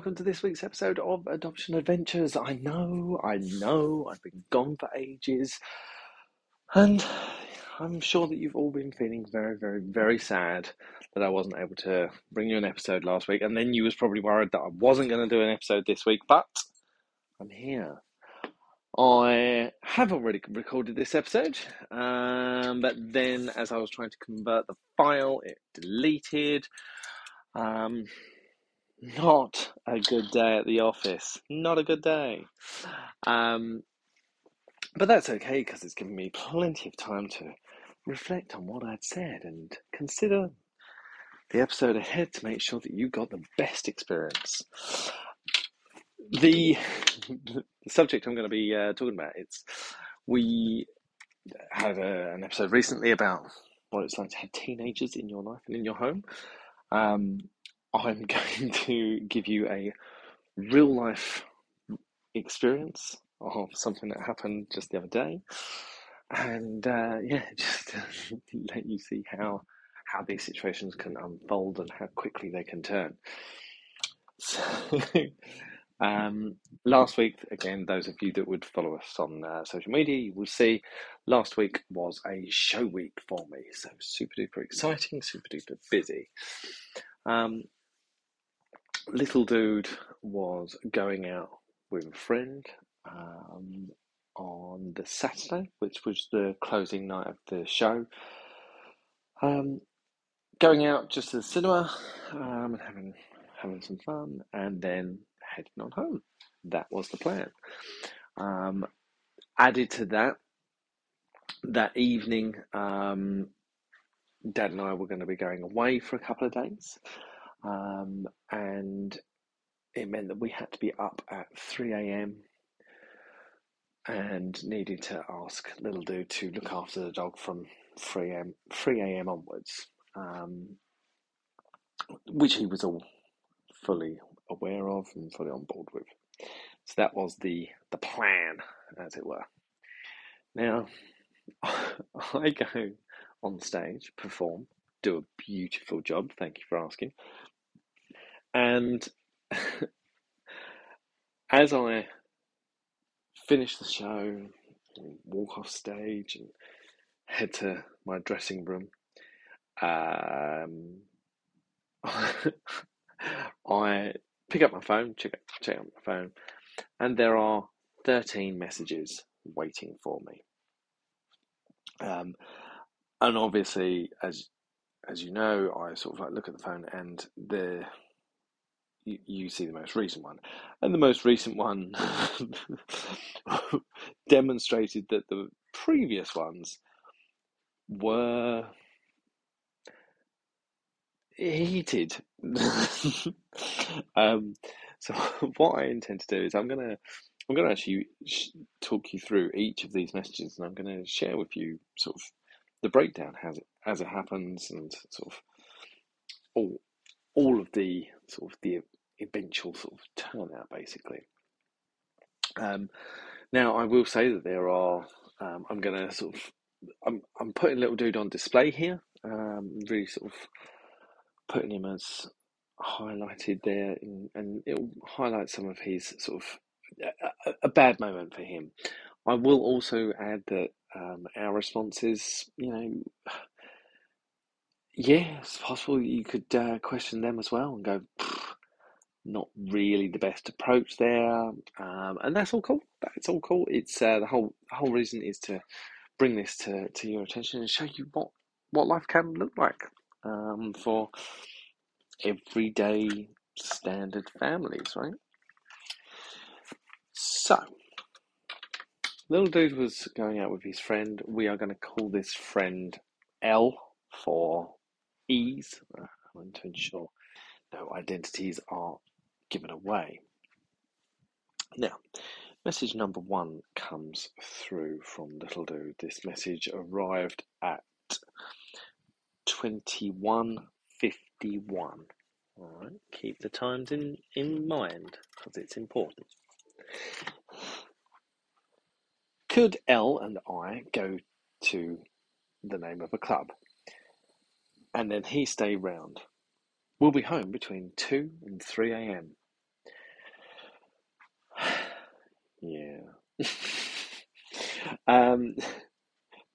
welcome to this week's episode of Adoption Adventures. I know, I know, I've been gone for ages, and I'm sure that you've all been feeling very, very, very sad that I wasn't able to bring you an episode last week, and then you was probably worried that I wasn't going to do an episode this week, but I'm here. I have already recorded this episode, um, but then as I was trying to convert the file, it deleted. Um, not a good day at the office. Not a good day. Um, but that's okay because it's given me plenty of time to reflect on what I'd said and consider the episode ahead to make sure that you got the best experience. The, the subject I'm going to be uh, talking about it's we had a, an episode recently about what it's like to have teenagers in your life and in your home. Um, I'm going to give you a real life experience of something that happened just the other day, and uh, yeah, just let you see how how these situations can unfold and how quickly they can turn. So, um, last week, again, those of you that would follow us on uh, social media, you will see last week was a show week for me. So super duper exciting, super duper busy. Um, little dude was going out with a friend um, on the Saturday, which was the closing night of the show. Um, going out just to the cinema um, and having having some fun, and then heading on home. That was the plan. Um, added to that, that evening, um, Dad and I were going to be going away for a couple of days. Um, and it meant that we had to be up at 3 a.m. and needed to ask little dude to look after the dog from 3 a.m. 3 a.m. onwards, um, which he was all fully aware of and fully on board with. So that was the the plan, as it were. Now, I go on stage, perform, do a beautiful job. Thank you for asking. And as I finish the show, walk off stage, and head to my dressing room, um, I pick up my phone, check check out my phone, and there are thirteen messages waiting for me. Um, and obviously, as as you know, I sort of like look at the phone, and the you, see the most recent one, and the most recent one demonstrated that the previous ones were heated. um, so what I intend to do is I'm gonna I'm gonna actually talk you through each of these messages, and I'm gonna share with you sort of the breakdown as it as it happens, and sort of all all of the sort of the eventual sort of turnout, basically. Um, now, I will say that there are. Um, I'm going to sort of. I'm I'm putting little dude on display here. Um, really sort of putting him as highlighted there, in, and it will highlight some of his sort of a, a, bad moment for him. I will also add that um, our responses, you know, yeah, it's possible you could uh, question them as well and go, not really the best approach there, um, and that's all cool. That's all cool. It's uh, the whole the whole reason is to bring this to, to your attention and show you what what life can look like um, for everyday standard families, right? So, little dude was going out with his friend. We are going to call this friend L for ease. I want to ensure no identities are given away. Now, message number one comes through from Little Dude. This message arrived at 2151. All right, keep the times in, in mind because it's important. Could L and I go to the name of a club and then he stay round? We'll be home between 2 and 3 a.m. Um,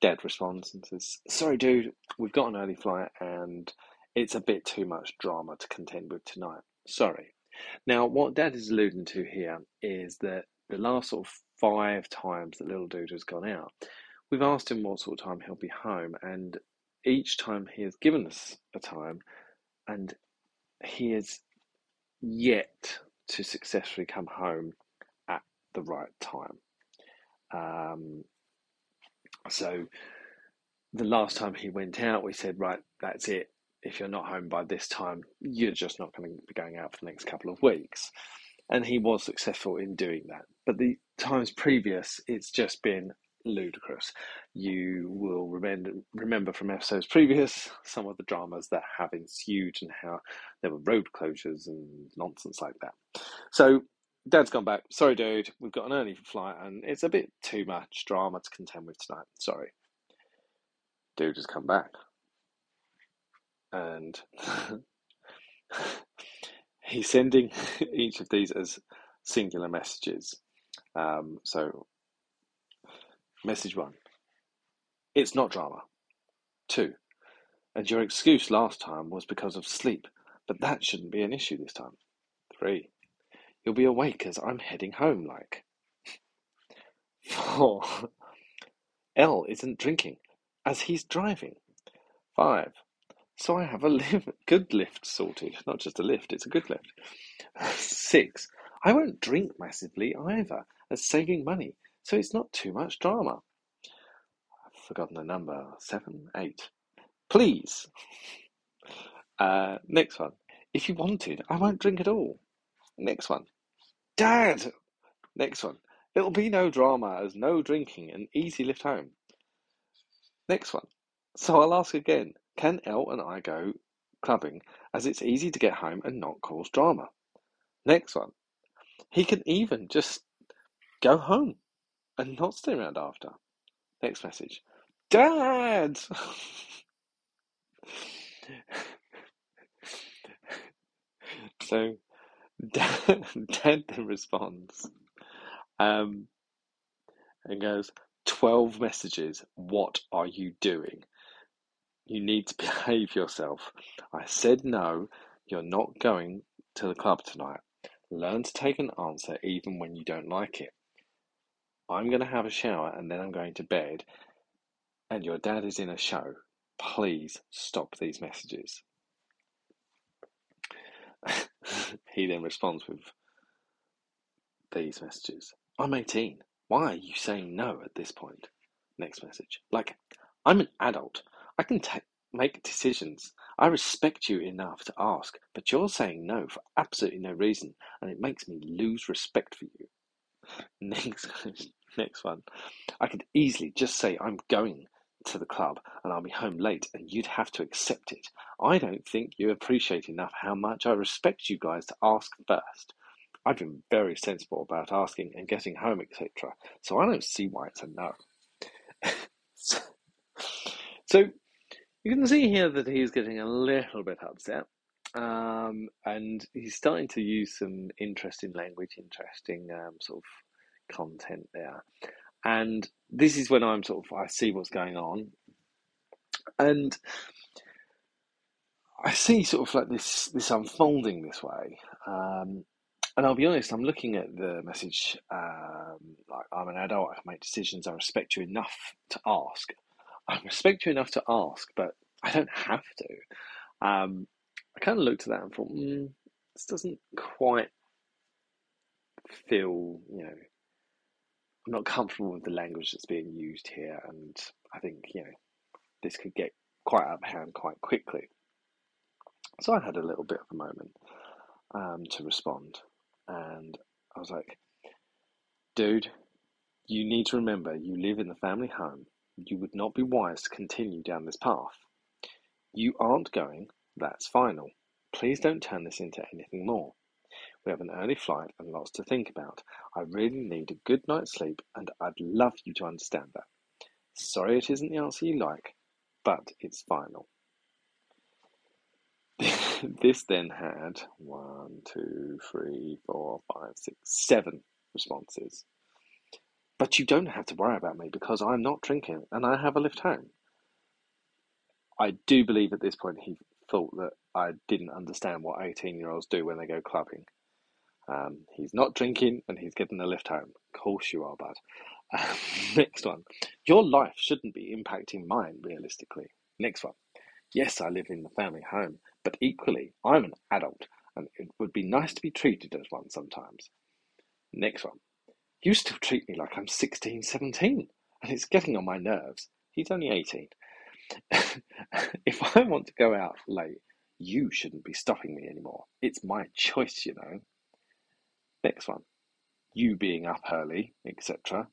Dad responds and says, Sorry, dude, we've got an early flight and it's a bit too much drama to contend with tonight. Sorry. Now, what Dad is alluding to here is that the last sort of five times that little dude has gone out, we've asked him what sort of time he'll be home, and each time he has given us a time, and he has yet to successfully come home the right time. Um, so the last time he went out, we said, right, that's it. If you're not home by this time, you're just not going to be going out for the next couple of weeks. And he was successful in doing that. But the times previous, it's just been ludicrous. You will remember remember from episodes previous some of the dramas that have ensued and how there were road closures and nonsense like that. So Dad's gone back. Sorry, dude, we've got an early flight and it's a bit too much drama to contend with tonight. Sorry. Dude has come back. And he's sending each of these as singular messages. Um, so Message one It's not drama. Two, and your excuse last time was because of sleep, but that shouldn't be an issue this time. Three, you'll be awake as I'm heading home, like. Four, L isn't drinking as he's driving. Five, so I have a good lift sorted. Not just a lift, it's a good lift. Six, I won't drink massively either, as saving money so it's not too much drama. I've forgotten the number. Seven, eight. Please. Uh, next one. If you wanted, I won't drink at all. Next one. Dad! Next one. It'll be no drama as no drinking and easy lift home. Next one. So I'll ask again. Can L and I go clubbing as it's easy to get home and not cause drama? Next one. He can even just go home and not stay around after. Next message. Dad! so, Then responds um, and goes, 12 messages. What are you doing? You need to behave yourself. I said no, you're not going to the club tonight. Learn to take an answer even when you don't like it. I'm going to have a shower and then I'm going to bed, and your dad is in a show. Please stop these messages. he then responds with these messages I'm 18. Why are you saying no at this point? Next message. Like, I'm an adult. I can make decisions. I respect you enough to ask, but you're saying no for absolutely no reason, and it makes me lose respect for you. Next, next one. I could easily just say I'm going to the club and I'll be home late and you'd have to accept it. I don't think you appreciate enough how much I respect you guys to ask first. I've been very sensible about asking and getting home, etc. So I don't see why it's a no. so, you can see here that he's getting a little bit upset. Um, and he's starting to use some interesting language, interesting um, sort of content there. And this is when I'm sort of I see what's going on, and I see sort of like this this unfolding this way. Um, and I'll be honest, I'm looking at the message um, like I'm an adult, I can make decisions. I respect you enough to ask. I respect you enough to ask, but I don't have to. Um, I kind of looked at that and thought, mm, this doesn't quite feel, you know, I'm not comfortable with the language that's being used here, and I think, you know, this could get quite out of hand quite quickly. So I had a little bit of a moment um, to respond, and I was like, dude, you need to remember you live in the family home. You would not be wise to continue down this path. You aren't going that's final. Please don't turn this into anything more. We have an early flight and lots to think about. I really need a good night's sleep, and I'd love you to understand that. Sorry it isn't the answer you like, but it's final. this then had one, two, three, four, five, six, seven responses. But you don't have to worry about me because I'm not drinking and I have a lift home. I do believe at this point he thought that I didn't understand what 18 year olds do when they go clubbing. Um, he's not drinking and he's getting a lift home. Of course you are, bud. Um, next one. Your life shouldn't be impacting mine, realistically. Next one. Yes, I live in the family home, but equally, I'm an adult and it would be nice to be treated as one sometimes. Next one. You still treat me like I'm 16, 17, and it's getting on my nerves. He's only 18. if I want to go out late, you shouldn't be stopping me anymore. It's my choice, you know. Next one. You being up early, etc.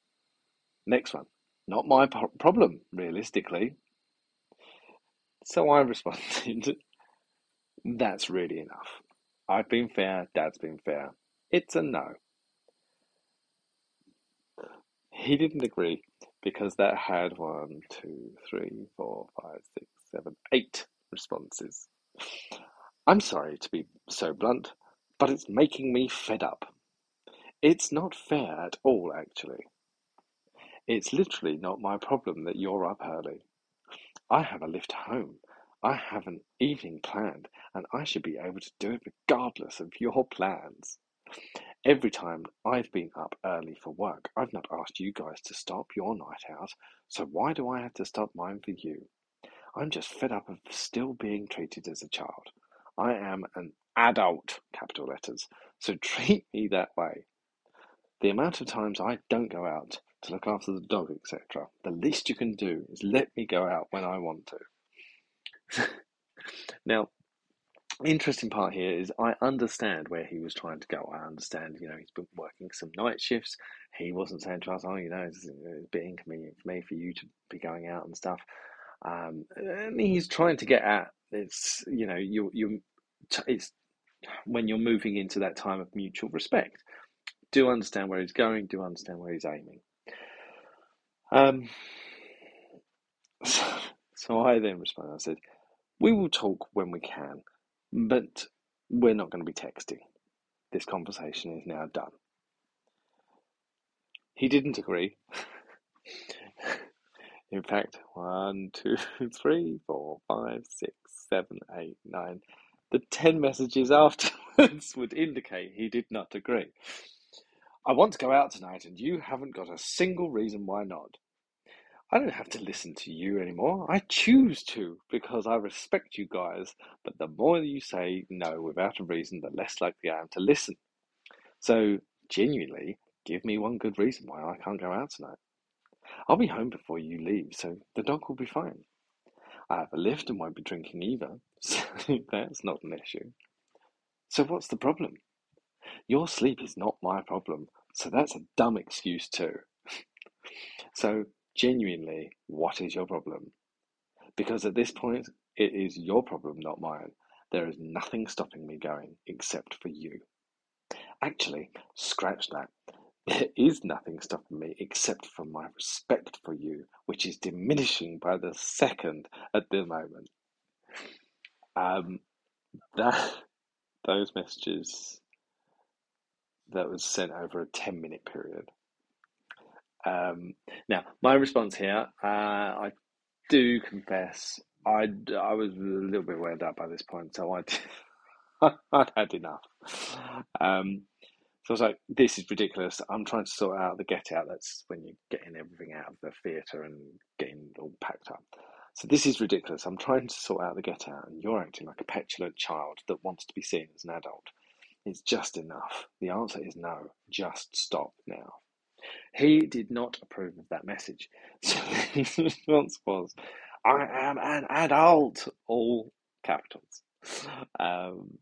Next one. Not my problem, realistically. So I responded, That's really enough. I've been fair, Dad's been fair. It's a no. He didn't agree because that had one, two, three, four, five, six, seven, eight responses. I'm sorry to be so blunt, but it's making me fed up. It's not fair at all, actually. It's literally not my problem that you're up early. I have a lift home. I have an evening planned, and I should be able to do it regardless of your plans. Every time I've been up early for work, I've not asked you guys to stop your night out, so why do I have to stop mine for you? I'm just fed up of still being treated as a child. I am an adult, capital letters, so treat me that way. The amount of times I don't go out to look after the dog, etc., the least you can do is let me go out when I want to. now, interesting part here is I understand where he was trying to go. I understand, you know, he's been working some night shifts. He wasn't saying to us, oh, you know, it's, it's uh, a bit inconvenient for me for you to be going out and stuff. Um, and he's trying to get at it's, you know, you you it's when you're moving into that time of mutual respect. Do understand where he's going. Do understand where he's aiming. Um, so, so I then responded. I said, "We will talk when we can." But we're not going to be texting. This conversation is now done. He didn't agree. In fact, one, two, three, four, five, six, seven, eight, nine. The ten messages afterwards would indicate he did not agree. I want to go out tonight, and you haven't got a single reason why not. I don't have to listen to you anymore. I choose to because I respect you guys. But the more you say no without a reason, the less likely I am to listen. So, genuinely, give me one good reason why I can't go out tonight. I'll be home before you leave, so the dog will be fine. I have a lift and won't be drinking either, so that's not an issue. So, what's the problem? Your sleep is not my problem, so that's a dumb excuse, too. so, genuinely, what is your problem? Because at this point, it is your problem, not mine. There is nothing stopping me going except for you. Actually, scratch that. There is nothing stopping me except for my respect for you, which is diminishing by the second at the moment. Um, that those messages that was sent over a ten minute period um, now, my response here, uh, I do confess, I, I was a little bit wound up by this point, so I'd, I'd had enough. Um, so I was like, this is ridiculous. I'm trying to sort out the get out. That's when you're getting everything out of the theatre and getting all packed up. So this is ridiculous. I'm trying to sort out the get out, and you're acting like a petulant child that wants to be seen as an adult. It's just enough. The answer is no. Just stop now. He did not approve of that message. So his response was, I am an adult, all capitals. Um,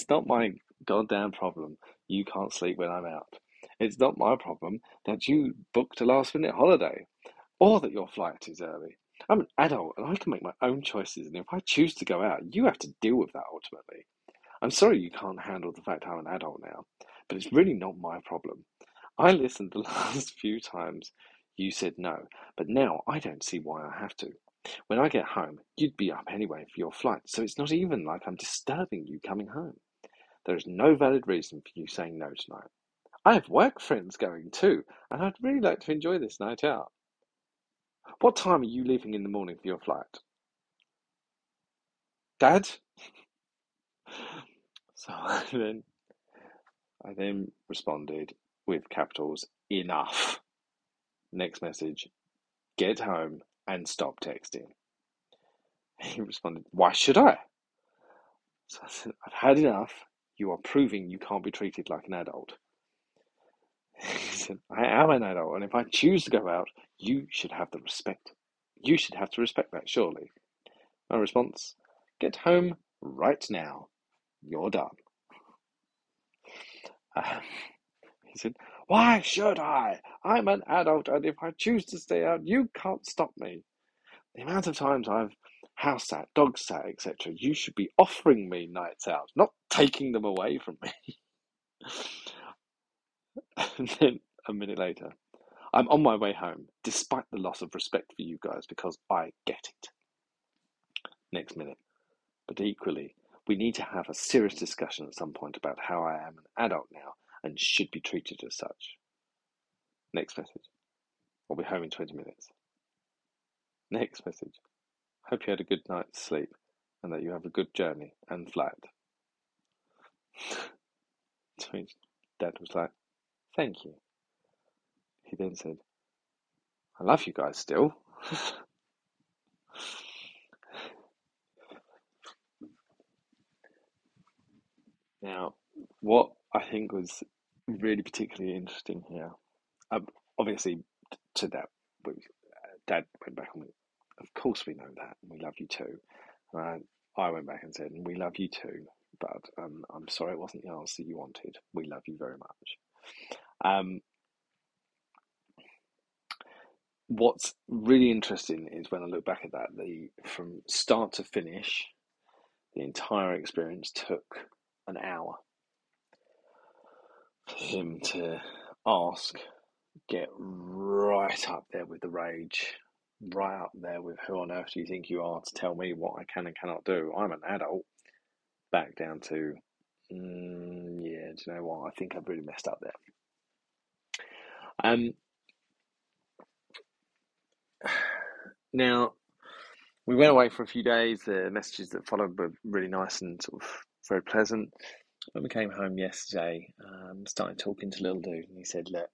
it's not my goddamn problem you can't sleep when I'm out. It's not my problem that you booked a last minute holiday or that your flight is early. I'm an adult and I can make my own choices, and if I choose to go out, you have to deal with that ultimately. I'm sorry you can't handle the fact I'm an adult now, but it's really not my problem. I listened the last few times you said no, but now I don't see why I have to. When I get home, you'd be up anyway for your flight, so it's not even like I'm disturbing you coming home. There is no valid reason for you saying no tonight. I have work friends going too, and I'd really like to enjoy this night out. What time are you leaving in the morning for your flight? Dad? So I then, I then responded with capitals, enough. Next message, get home and stop texting. He responded, why should I? So I said, I've had enough. You are proving you can't be treated like an adult. I am an adult, and if I choose to go out, you should have the respect. You should have to respect that, surely. My response, get home right now. You're done. He said, Why should I? I'm an adult, and if I choose to stay out, you can't stop me. The amount of times I've house sat, dog sat, etc., you should be offering me nights out, not taking them away from me. and then a minute later, I'm on my way home, despite the loss of respect for you guys, because I get it. Next minute. But equally, we need to have a serious discussion at some point about how I am an adult now and should be treated as such. Next message. I'll be home in 20 minutes. Next message. Hope you had a good night's sleep and that you have a good journey and flight. to which Dad was like, Thank you. He then said, I love you guys still. now, what I think was really particularly interesting here, um, obviously, to that, uh, Dad went back and went, course, we know that, we love you too. And I went back and said, We love you too, but um, I'm sorry it wasn't the answer you wanted. We love you very much. Um, what's really interesting is when I look back at that, the from start to finish, the entire experience took an hour for him to ask, get right up there with the rage, right up there with who on earth do you think you are to tell me what I can and cannot do? I'm an adult. Back down to, mm, yeah, do you know what? I think I've really messed up there. Um, now, we went away for a few days. The messages that followed were really nice and sort of very pleasant. When we came home yesterday, um, started talking to little dude, and he said, "Look,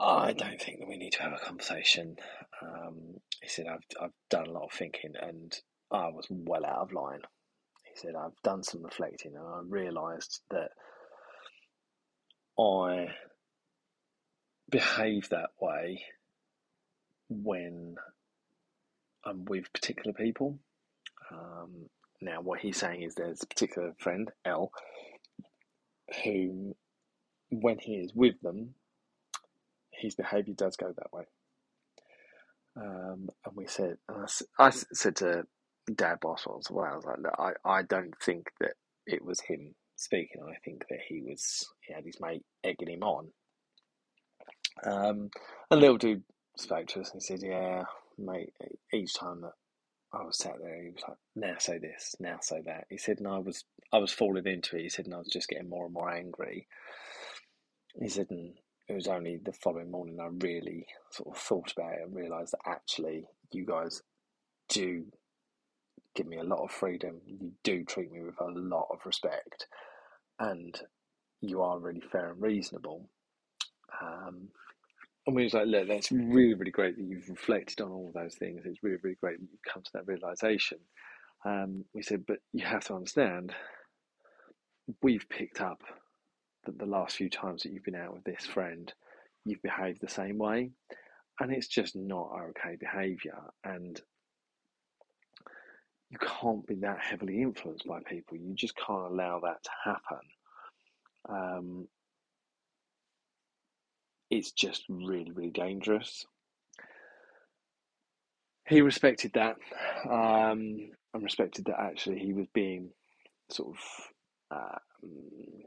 I don't think that we need to have a conversation." Um, he said, "I've I've done a lot of thinking, and I was well out of line." He said, "I've done some reflecting, and I realised that I behave that way when I'm with particular people. Um, now, what he's saying is there's a particular friend, L, who, when he is with them, his behaviour does go that way. Um, and we said, and I, I, said to Dad Boss as well, I was like, look, I, I don't think that it was him speaking. I think that he was, he had his mate egging him on. Um, and little dude spoke to us and said, yeah, mate, each time that I was sat there, he was like, now say this, now say that. He said, and I was, I was falling into it. He said, and I was just getting more and more angry. He said, and it was only the following morning I really sort of thought about it and realised that actually you guys do give me a lot of freedom. You do treat me with a lot of respect, and you are really fair and reasonable. Um, and we was like, look, that's really, really great that you've reflected on all those things. It's really, really great that you've come to that realization. Um, we said, but you have to understand, we've picked up that the last few times that you've been out with this friend, you've behaved the same way, and it's just not okay behaviour. And you can't be that heavily influenced by people. You just can't allow that to happen. Um, it's just really, really dangerous. He respected that um, and respected that actually he was being sort of um,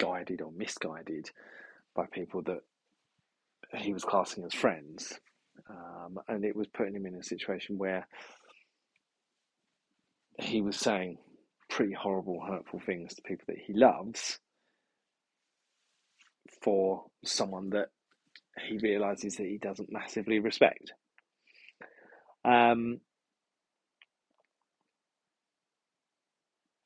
guided or misguided by people that he was classing as friends. Um, and it was putting him in a situation where he was saying pretty horrible, hurtful things to people that he loves for someone that he realizes that he doesn't massively respect. Um,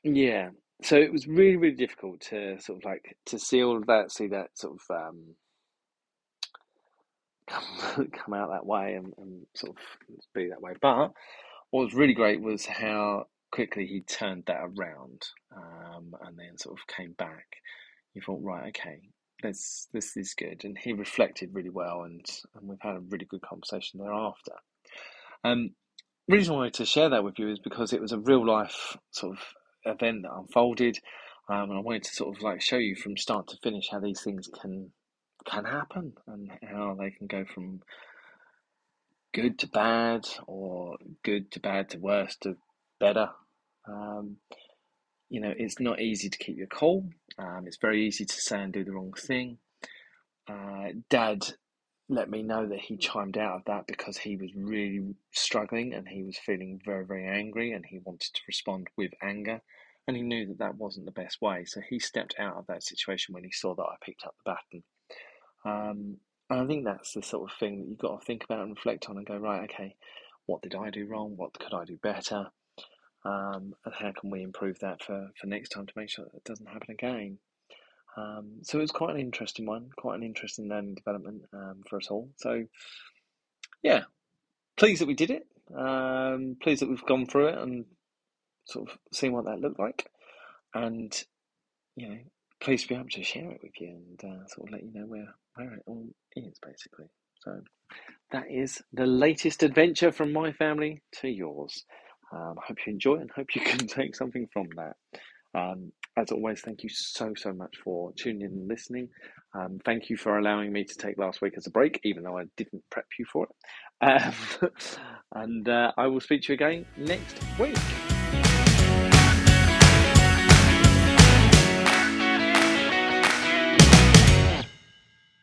yeah, so it was really, really difficult to sort of like to see all of that, see that sort of um, come, come out that way and, and sort of be that way. But what was really great was how quickly he turned that around um, and then sort of came back. You thought, right, okay, this this is good, and he reflected really well, and and we've had a really good conversation thereafter. Um, reason I wanted to share that with you is because it was a real life sort of event that unfolded, um, and I wanted to sort of like show you from start to finish how these things can can happen and how they can go from good to bad or good to bad to worse to better. Um, you know, it's not easy to keep your cool. Um, it's very easy to say and do the wrong thing. Uh, Dad let me know that he chimed out of that because he was really struggling and he was feeling very, very angry and he wanted to respond with anger. And he knew that that wasn't the best way. So he stepped out of that situation when he saw that I picked up the baton. Um, and I think that's the sort of thing that you've got to think about and reflect on and go, right, okay, what did I do wrong? What could I do better? Um, and how can we improve that for, for next time to make sure that it doesn't happen again? Um, so it was quite an interesting one, quite an interesting learning development um, for us all. So, yeah, pleased that we did it. Um, pleased that we've gone through it and sort of seen what that looked like. And, you know, pleased to be able to share it with you and uh, sort of let you know where, where it all is, basically. So that is the latest adventure from my family to yours. Um, I hope you enjoy and hope you can take something from that. Um, as always, thank you so, so much for tuning in and listening. Um, thank you for allowing me to take last week as a break, even though I didn't prep you for it. Um, and uh, I will speak to you again next week.